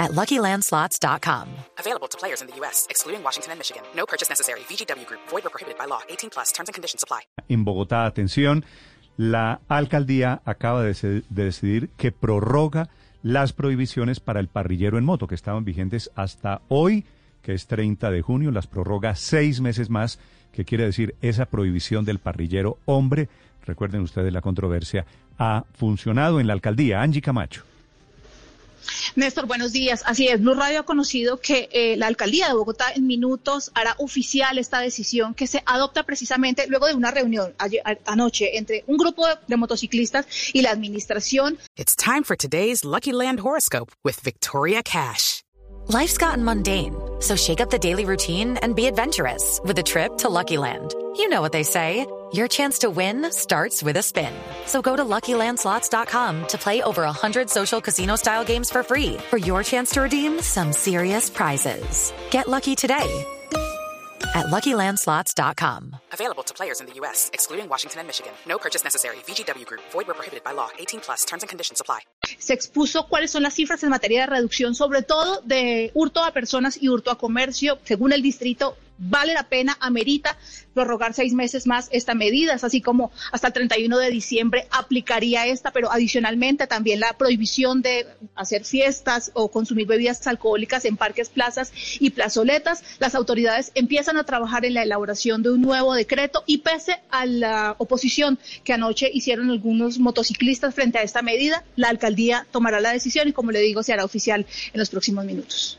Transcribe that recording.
at LuckyLandSlots.com. Available to players in the U.S., excluding Washington and Michigan. No purchase necessary. VGW Group. Void or prohibited by law. 18 plus. Terms and conditions apply. En Bogotá, atención, la alcaldía acaba de, de decidir que prorroga las prohibiciones para el parrillero en moto, que estaban vigentes hasta hoy, que es 30 de junio, las prorroga seis meses más, que quiere decir esa prohibición del parrillero hombre, recuerden ustedes la controversia, ha funcionado en la alcaldía. Angie Camacho. Néstor, buenos días. Así es, Blue Radio ha conocido que eh, la alcaldía de Bogotá en minutos hará oficial esta decisión que se adopta precisamente luego de una reunión ayer- anoche entre un grupo de, de motociclistas y la administración. It's time for today's Lucky Land horoscope with Victoria Cash. Life's gotten mundane, so shake up the daily routine and be adventurous with a trip to Lucky Land. You know what they say. Your chance to win starts with a spin. So go to LuckyLandSlots.com to play over 100 social casino-style games for free for your chance to redeem some serious prizes. Get lucky today at LuckyLandSlots.com. Available to players in the U.S., excluding Washington and Michigan. No purchase necessary. VGW Group. Void or prohibited by law. 18 plus. Terms and conditions apply. Se expuso cuáles son las cifras en materia de reducción, sobre todo de hurto a personas y hurto a comercio. Según el distrito, vale la pena, amerita prorrogar seis meses más esta medida, Es así como hasta el 31 de diciembre aplicaría esta, pero adicionalmente también la prohibición de hacer fiestas o consumir bebidas alcohólicas en parques, plazas y plazoletas. Las autoridades empiezan a trabajar en la elaboración de un nuevo decreto y pese a la oposición que anoche hicieron algunos motociclistas frente a esta medida, la alcaldía tomará la decisión y como le digo, se hará oficial en los próximos minutos.